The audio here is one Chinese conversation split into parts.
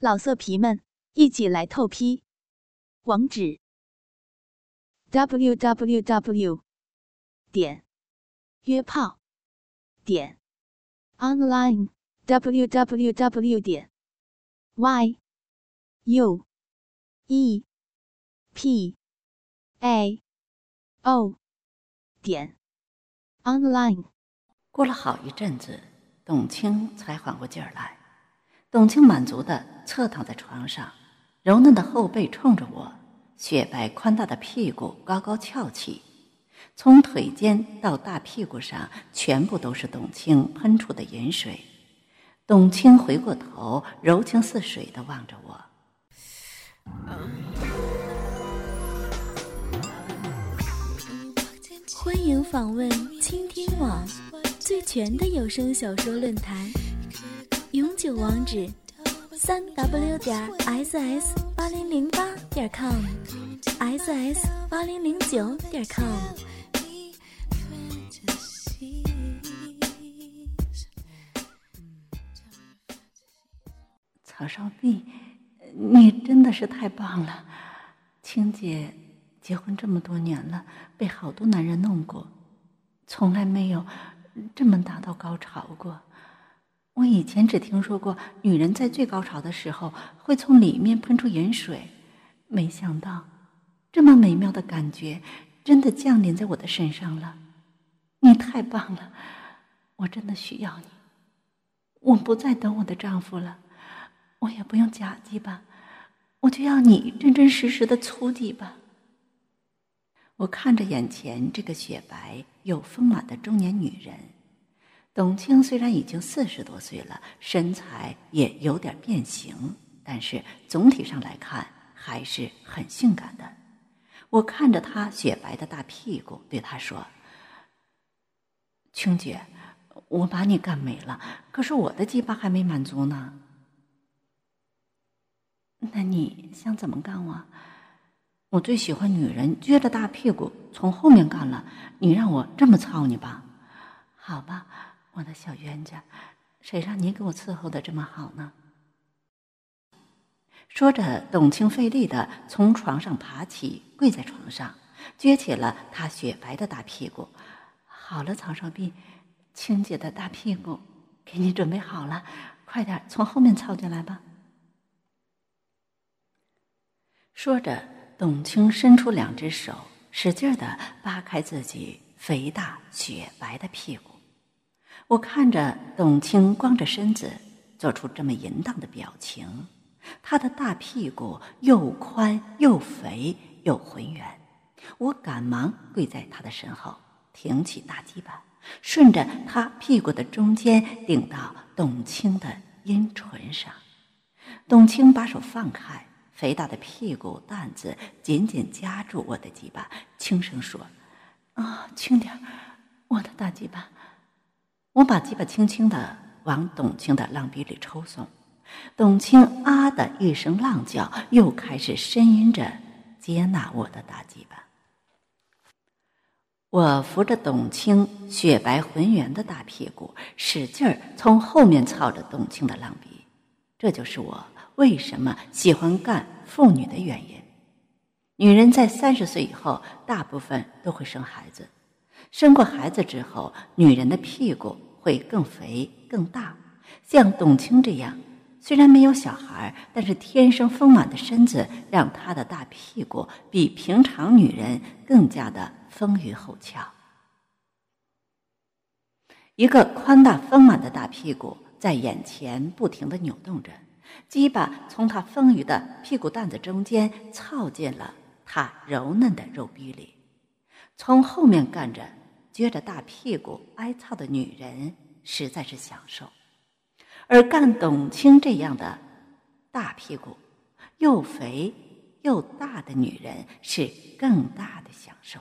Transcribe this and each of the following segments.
老色皮们，一起来透批！网址：w w w 点约炮点 online w w w 点 y u e p a o 点 online。过了好一阵子，董卿才缓过劲儿来。董卿满足的侧躺在床上，柔嫩的后背冲着我，雪白宽大的屁股高高翘起，从腿间到大屁股上全部都是董卿喷出的盐水。董卿回过头，柔情似水的望着我。欢迎访问倾听网最全的有声小说论坛。永久网址：三 w 点 ss 八零零八点 com，ss 八零零九点 com。曹少碧，你真的是太棒了！青姐结婚这么多年了，被好多男人弄过，从来没有这么达到高潮过。我以前只听说过女人在最高潮的时候会从里面喷出盐水，没想到这么美妙的感觉真的降临在我的身上了。你太棒了，我真的需要你。我不再等我的丈夫了，我也不用假鸡巴，我就要你真真实实的粗鸡巴。我看着眼前这个雪白又丰满的中年女人。董卿虽然已经四十多岁了，身材也有点变形，但是总体上来看还是很性感的。我看着她雪白的大屁股，对她说：“青姐，我把你干没了，可是我的鸡巴还没满足呢。那你想怎么干我？我最喜欢女人撅着大屁股从后面干了，你让我这么操你吧？好吧。”我的小冤家，谁让你给我伺候的这么好呢？说着，董卿费力的从床上爬起，跪在床上，撅起了她雪白的大屁股。好了，曹少碧，青姐的大屁股给你准备好了，快点从后面操进来吧。说着，董卿伸出两只手，使劲的扒开自己肥大雪白的屁股。我看着董卿光着身子做出这么淫荡的表情，她的大屁股又宽又肥又浑圆，我赶忙跪在她的身后，挺起大鸡巴，顺着她屁股的中间顶到董卿的阴唇上。董卿把手放开，肥大的屁股蛋子紧紧夹住我的鸡巴，轻声说：“啊，轻点我的大鸡巴。”我把鸡巴轻轻的往董卿的浪鼻里抽送，董卿啊的一声浪叫，又开始呻吟着接纳我的大鸡巴。我扶着董卿雪白浑圆的大屁股，使劲儿从后面操着董卿的浪鼻。这就是我为什么喜欢干妇女的原因。女人在三十岁以后，大部分都会生孩子，生过孩子之后，女人的屁股。会更肥更大，像董卿这样，虽然没有小孩，但是天生丰满的身子让她的大屁股比平常女人更加的丰腴后翘。一个宽大丰满的大屁股在眼前不停的扭动着，鸡巴从她丰腴的屁股蛋子中间操进了她柔嫩的肉壁里，从后面干着。撅着大屁股挨操的女人实在是享受，而干董卿这样的大屁股又肥又大的女人是更大的享受。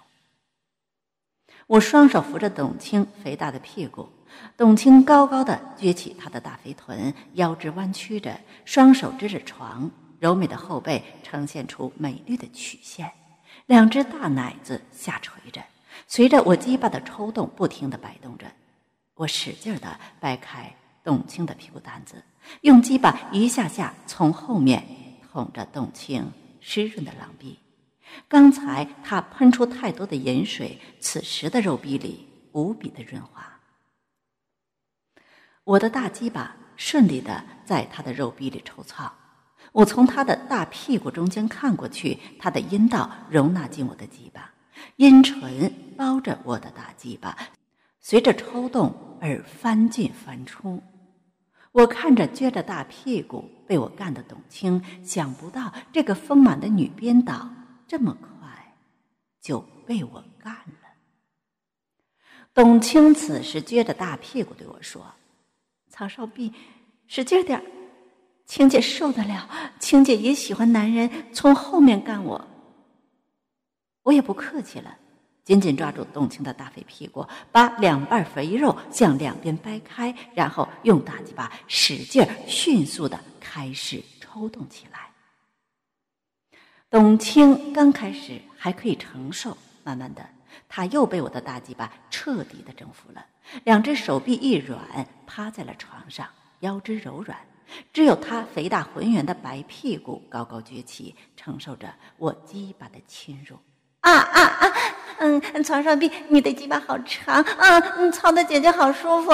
我双手扶着董卿肥大的屁股，董卿高高的撅起她的大肥臀，腰肢弯曲着，双手支着床，柔美的后背呈现出美丽的曲线，两只大奶子下垂着。随着我鸡巴的抽动，不停的摆动着，我使劲的掰开董卿的屁股蛋子，用鸡巴一下下从后面捅着董卿湿润的狼逼。刚才他喷出太多的盐水，此时的肉壁里无比的润滑。我的大鸡巴顺利的在他的肉壁里抽操，我从他的大屁股中间看过去，他的阴道容纳进我的鸡巴，阴唇包着我的大鸡巴，随着抽动而翻进翻出。我看着撅着大屁股被我干的董卿，想不到这个丰满的女编导这么快就被我干了。董卿此时撅着大屁股对我说。曹少弼，使劲点儿，青姐受得了。青姐也喜欢男人从后面干我。我也不客气了，紧紧抓住董卿的大肥屁股，把两瓣肥肉向两边掰开，然后用大鸡巴使劲，迅速的开始抽动起来。董卿刚开始还可以承受，慢慢的，他又被我的大鸡巴彻底的征服了。两只手臂一软，趴在了床上，腰肢柔软，只有他肥大浑圆的白屁股高高撅起，承受着我鸡巴的侵入。啊啊啊！嗯，曹少斌，你的鸡巴好长啊！嗯，操的姐姐好舒服。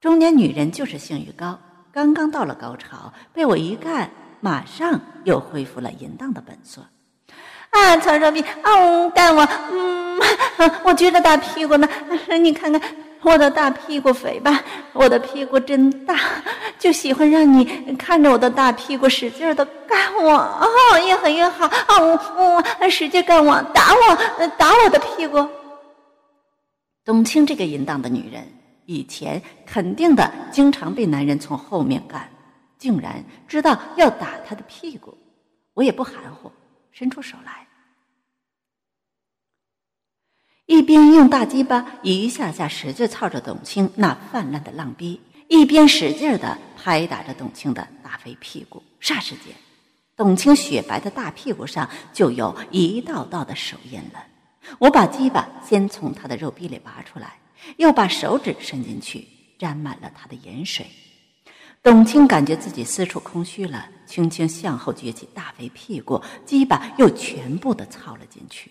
中年女人就是性欲高，刚刚到了高潮，被我一干，马上又恢复了淫荡的本色。啊，曹少弼，嗯，干我，嗯，我撅着大屁股呢，你看看我的大屁股肥吧，我的屁股真大，就喜欢让你看着我的大屁股使劲的干我，哦，越狠越好，啊，我使劲干我，打我，打我的屁股。董卿这个淫荡的女人，以前肯定的经常被男人从后面干，竟然知道要打她的屁股，我也不含糊。伸出手来，一边用大鸡巴一下下使劲操着董卿那泛滥的浪逼，一边使劲的拍打着董卿的大肥屁股。霎时间，董卿雪白的大屁股上就有一道道的手印了。我把鸡巴先从他的肉壁里拔出来，又把手指伸进去，沾满了他的盐水。董卿感觉自己四处空虚了，轻轻向后撅起大肥屁股，鸡巴又全部的操了进去。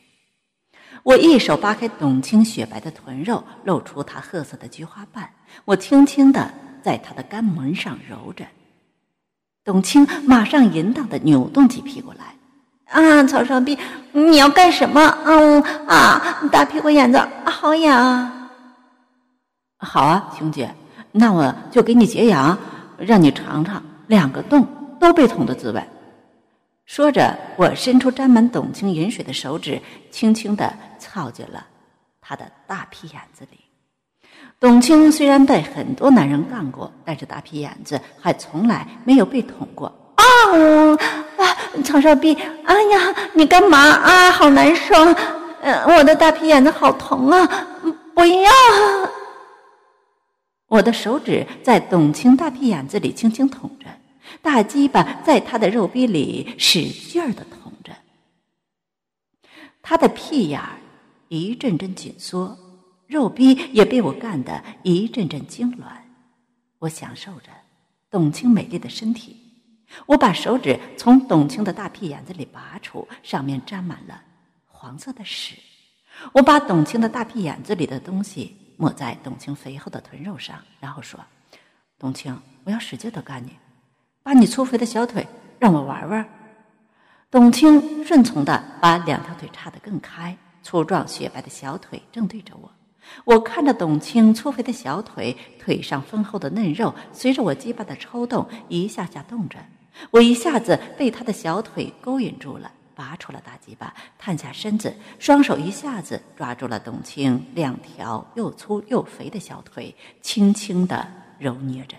我一手扒开董卿雪白的臀肉，露出她褐色的菊花瓣，我轻轻的在她的肛门上揉着。董卿马上淫荡的扭动起屁股来。啊，曹少弼，你要干什么？嗯啊，大屁股眼子好痒。好啊，兄姐，那我就给你解痒。让你尝尝两个洞都被捅的滋味。说着，我伸出沾满董卿饮水的手指，轻轻的操进了他的大屁眼子里。董卿虽然被很多男人干过，但是大屁眼子还从来没有被捅过。啊！啊！曹少弼，哎呀，你干嘛啊？好难受！嗯，我的大屁眼子好疼啊！不要！我的手指在董卿大屁眼子里轻轻捅着，大鸡巴在他的肉壁里使劲儿的捅着，他的屁眼儿一阵阵紧缩，肉壁也被我干得一阵阵痉挛。我享受着董卿美丽的身体，我把手指从董卿的大屁眼子里拔出，上面沾满了黄色的屎。我把董卿的大屁眼子里的东西。抹在董卿肥厚的臀肉上，然后说：“董卿，我要使劲的干你，把你粗肥的小腿让我玩玩。”董卿顺从的把两条腿叉得更开，粗壮雪白的小腿正对着我。我看着董卿粗肥的小腿，腿上丰厚的嫩肉随着我鸡巴的抽动一下下动着，我一下子被他的小腿勾引住了。拔出了大鸡巴，探下身子，双手一下子抓住了董卿两条又粗又肥的小腿，轻轻的揉捏着。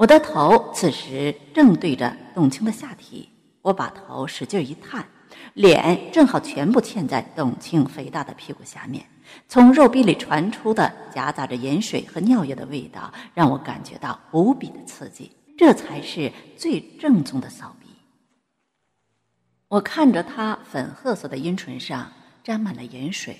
我的头此时正对着董卿的下体，我把头使劲一探，脸正好全部嵌在董卿肥大的屁股下面。从肉壁里传出的夹杂着盐水和尿液的味道，让我感觉到无比的刺激。这才是最正宗的骚逼。我看着他粉褐色的阴唇上沾满了盐水，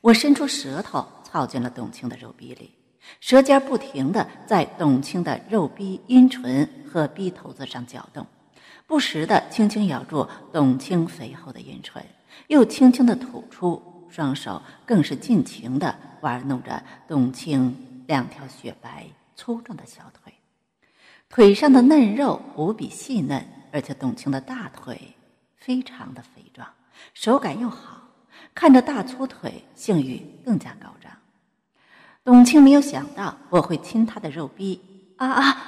我伸出舌头操进了董卿的肉壁里。舌尖不停的在董卿的肉逼、阴唇和逼头子上搅动，不时的轻轻咬住董卿肥厚的阴唇，又轻轻的吐出，双手更是尽情的玩弄着董卿两条雪白粗壮的小腿，腿上的嫩肉无比细嫩，而且董卿的大腿非常的肥壮，手感又好，看着大粗腿，性欲更加高涨。董卿没有想到我会亲她的肉逼，啊啊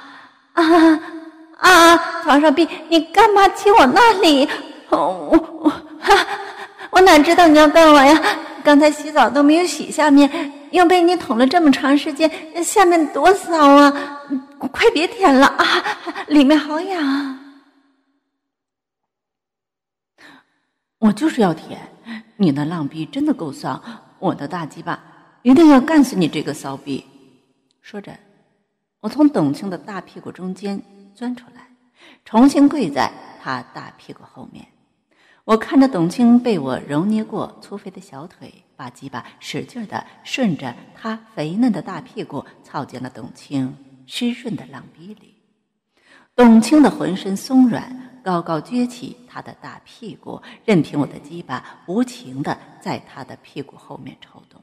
啊啊！床上逼，你干嘛亲我那里？我我我哪知道你要干我呀？刚才洗澡都没有洗下面，又被你捅了这么长时间，下面多骚啊！快别舔了啊，里面好痒。我就是要舔，你那浪逼真的够骚，我的大鸡巴。一定要干死你这个骚逼！说着，我从董卿的大屁股中间钻出来，重新跪在他大屁股后面。我看着董卿被我揉捏过粗肥的小腿，把鸡巴使劲的顺着他肥嫩的大屁股操进了董卿湿润的浪逼里。董卿的浑身松软，高高撅起他的大屁股，任凭我的鸡巴无情的在他的屁股后面抽动。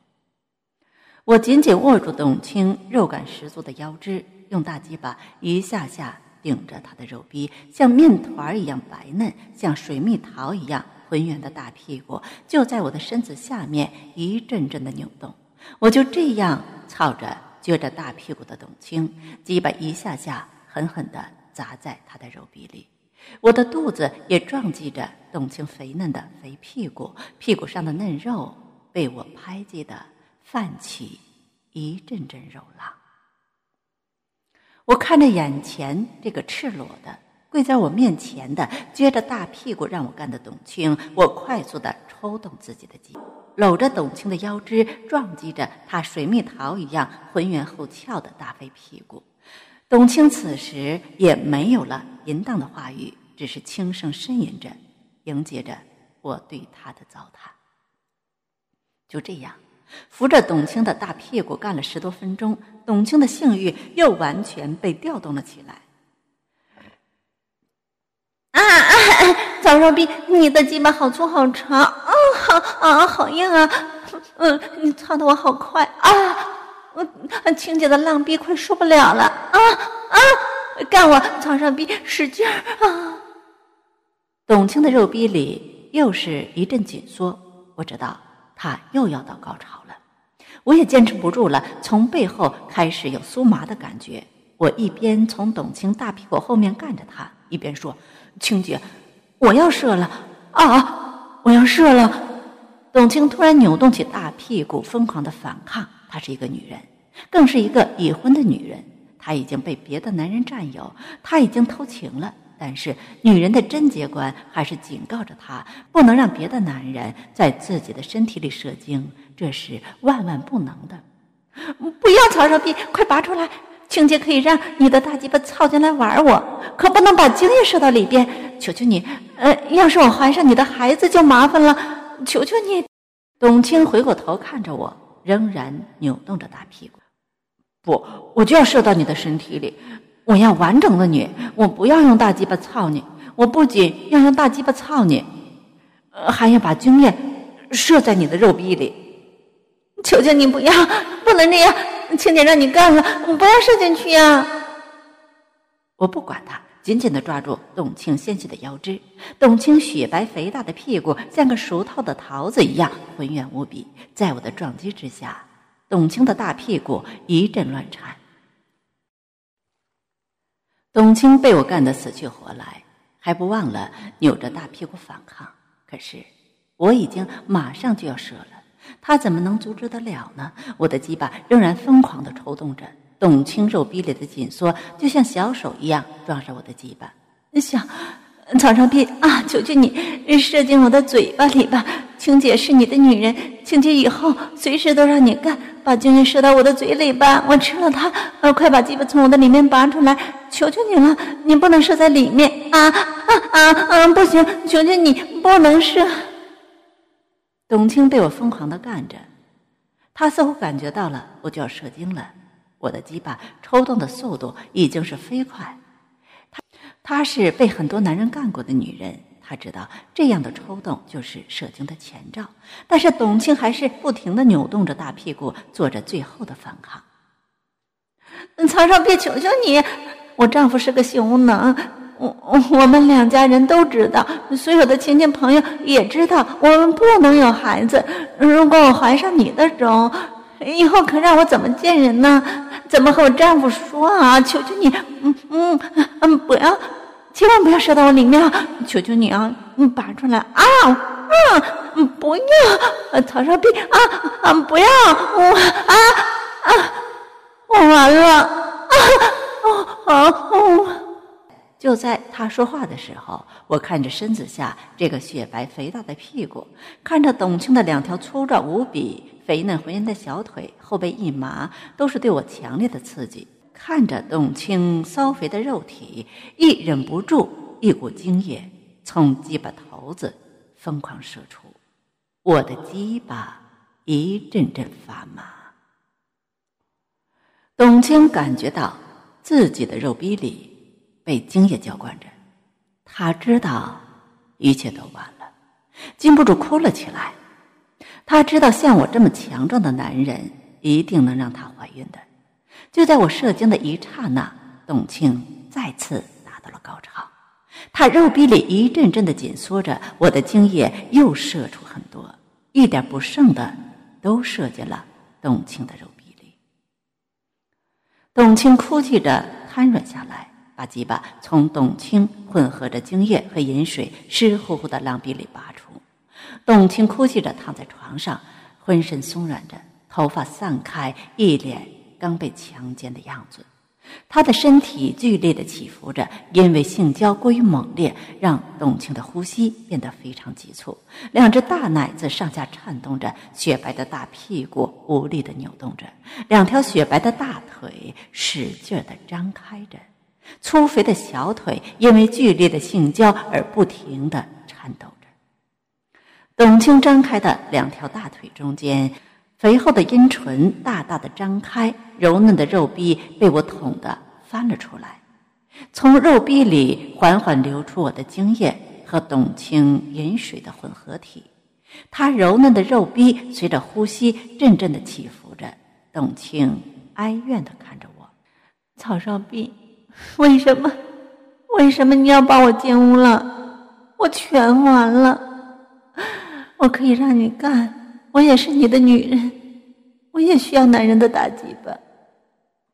我紧紧握住董卿肉感十足的腰肢，用大鸡巴一下下顶着她的肉逼，像面团一样白嫩，像水蜜桃一样浑圆的大屁股就在我的身子下面一阵阵的扭动。我就这样操着撅着大屁股的董卿，鸡巴一下下狠狠地砸在她的肉壁里，我的肚子也撞击着董卿肥嫩的肥屁股，屁股上的嫩肉被我拍击的。泛起一阵阵肉浪。我看着眼前这个赤裸的跪在我面前的撅着大屁股让我干的董卿，我快速的抽动自己的肌，搂着董卿的腰肢，撞击着她水蜜桃一样浑圆后翘的大肥屁股。董卿此时也没有了淫荡的话语，只是轻声呻吟着，迎接着我对她的糟蹋。就这样。扶着董卿的大屁股干了十多分钟，董卿的性欲又完全被调动了起来。啊啊！早上比你的鸡巴好粗好长，啊好啊好硬啊！嗯，你操的我好快啊！我青姐的浪逼快受不了了啊啊！干我床上逼使劲儿啊！董卿的肉逼里又是一阵紧缩，我知道他又要到高潮。我也坚持不住了，从背后开始有酥麻的感觉。我一边从董卿大屁股后面干着她，一边说：“青姐，我要射了啊！我要射了！”董卿突然扭动起大屁股，疯狂的反抗。她是一个女人，更是一个已婚的女人。她已经被别的男人占有，她已经偷情了。但是女人的贞洁观还是警告着她，不能让别的男人在自己的身体里射精。这是万万不能的！不要曹少碧，快拔出来！青姐可以让你的大鸡巴操进来玩我，可不能把精液射到里边。求求你，呃，要是我怀上你的孩子就麻烦了。求求你！董卿回过头看着我，仍然扭动着大屁股。不，我就要射到你的身体里，我要完整的你，我不要用大鸡巴操你。我不仅要用大鸡巴操你，还要把精液射在你的肉壁里。求求你不要，不能这样！青姐让你干了，不要射进去呀！我不管他，紧紧的抓住董卿纤细的腰肢。董卿雪白肥大的屁股像个熟透的桃子一样浑圆无比，在我的撞击之下，董卿的大屁股一阵乱颤。董卿被我干得死去活来，还不忘了扭着大屁股反抗。可是我已经马上就要射了。他怎么能阻止得了呢？我的鸡巴仍然疯狂地抽动着，董卿肉壁里的紧缩就像小手一样抓着我的鸡巴。想，曹少斌啊，求求你射进我的嘴巴里吧！青姐是你的女人，青姐以后随时都让你干，把精液射到我的嘴里吧！我吃了它，快把鸡巴从我的里面拔出来！求求你了，你不能射在里面啊啊啊啊！不行，求求你不能射。董卿被我疯狂的干着，他似乎感觉到了我就要射精了，我的鸡巴抽动的速度已经是飞快。她，她是被很多男人干过的女人，她知道这样的抽动就是射精的前兆。但是董卿还是不停的扭动着大屁股，做着最后的反抗。曹少别求求你，我丈夫是个性无能，我我们两家人都知道，所有的亲戚朋友也知道，我们不能有孩子。如果我怀上你的种，以后可让我怎么见人呢？怎么和我丈夫说啊？求求你，嗯嗯嗯，不要，千万不要射到我里面！求求你啊，你拔出来啊！嗯嗯，不要，曹少斌啊啊，不要我啊啊，我完了啊啊啊！就在他说话的时候，我看着身子下这个雪白肥大的屁股，看着董卿的两条粗壮无比。肥嫩浑圆的小腿，后背一麻，都是对我强烈的刺激。看着董卿骚肥的肉体，一忍不住，一股精液从鸡巴头子疯狂射出，我的鸡巴一阵阵发麻。董卿感觉到自己的肉壁里被精液浇灌着，他知道一切都完了，禁不住哭了起来。他知道像我这么强壮的男人一定能让她怀孕的。就在我射精的一刹那，董卿再次达到了高潮，她肉壁里一阵阵的紧缩着，我的精液又射出很多，一点不剩的都射进了董卿的肉壁里。董卿哭泣着瘫软下来，把鸡巴从董卿混合着精液和饮水湿乎乎的浪壁里拔出。董卿哭泣着躺在床上，浑身松软着，头发散开，一脸刚被强奸的样子。她的身体剧烈的起伏着，因为性交过于猛烈，让董卿的呼吸变得非常急促。两只大奶子上下颤动着，雪白的大屁股无力的扭动着，两条雪白的大腿使劲的张开着，粗肥的小腿因为剧烈的性交而不停的颤抖着。董卿张开的两条大腿中间，肥厚的阴唇大大的张开，柔嫩的肉壁被我捅得翻了出来，从肉壁里缓缓流出我的精液和董卿饮水的混合体。她柔嫩的肉壁随着呼吸阵阵的起伏着。董卿哀怨的看着我：“曹少弼，为什么？为什么你要把我奸污了？我全完了。”我可以让你干，我也是你的女人，我也需要男人的打击吧。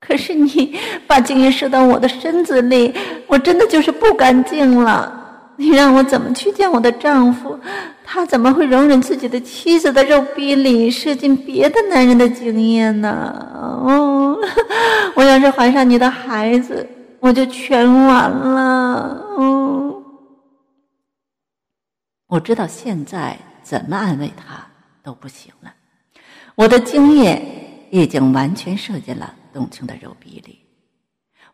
可是你把精液射到我的身子里，我真的就是不干净了。你让我怎么去见我的丈夫？他怎么会容忍自己的妻子的肉壁里射进别的男人的精液呢？哦，我要是怀上你的孩子，我就全完了。哦，我知道现在。怎么安慰他都不行了，我的精液已经完全射进了董卿的肉壁里。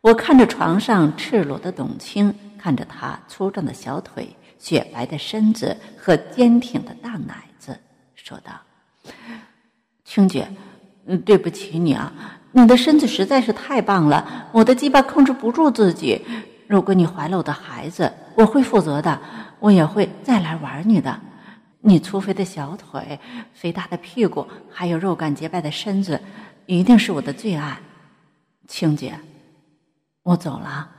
我看着床上赤裸的董卿，看着她粗壮的小腿、雪白的身子和坚挺的大奶子，说道：“青姐，对不起你啊，你的身子实在是太棒了，我的鸡巴控制不住自己。如果你怀了我的孩子，我会负责的，我也会再来玩你的。”你粗肥的小腿、肥大的屁股，还有肉感洁白的身子，一定是我的最爱，青姐。我走了。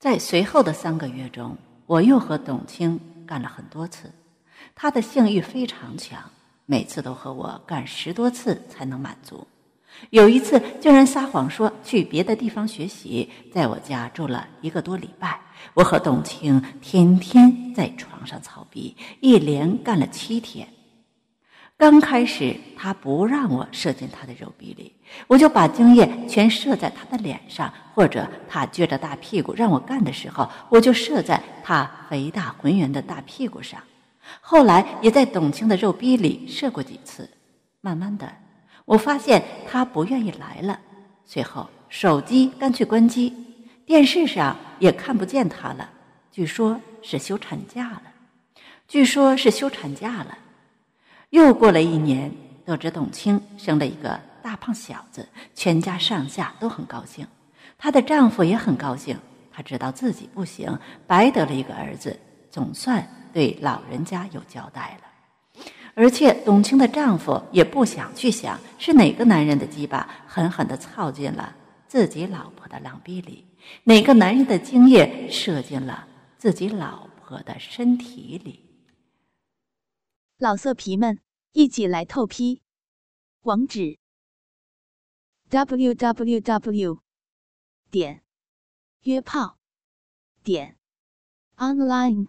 在随后的三个月中，我又和董卿干了很多次，她的性欲非常强，每次都和我干十多次才能满足。有一次，竟然撒谎说去别的地方学习，在我家住了一个多礼拜。我和董卿天天在床上操逼，一连干了七天。刚开始，他不让我射进他的肉壁里，我就把精液全射在他的脸上，或者他撅着大屁股让我干的时候，我就射在他肥大浑圆的大屁股上。后来，也在董卿的肉逼里射过几次。慢慢的。我发现他不愿意来了，随后手机干脆关机，电视上也看不见他了。据说是休产假了，据说是休产假了。又过了一年，得知董卿生了一个大胖小子，全家上下都很高兴。她的丈夫也很高兴，他知道自己不行，白得了一个儿子，总算对老人家有交代了。而且董卿的丈夫也不想去想是哪个男人的鸡巴狠狠地操进了自己老婆的狼逼里，哪个男人的精液射进了自己老婆的身体里。老色皮们，一起来透批！网址：w w w 点约炮点 online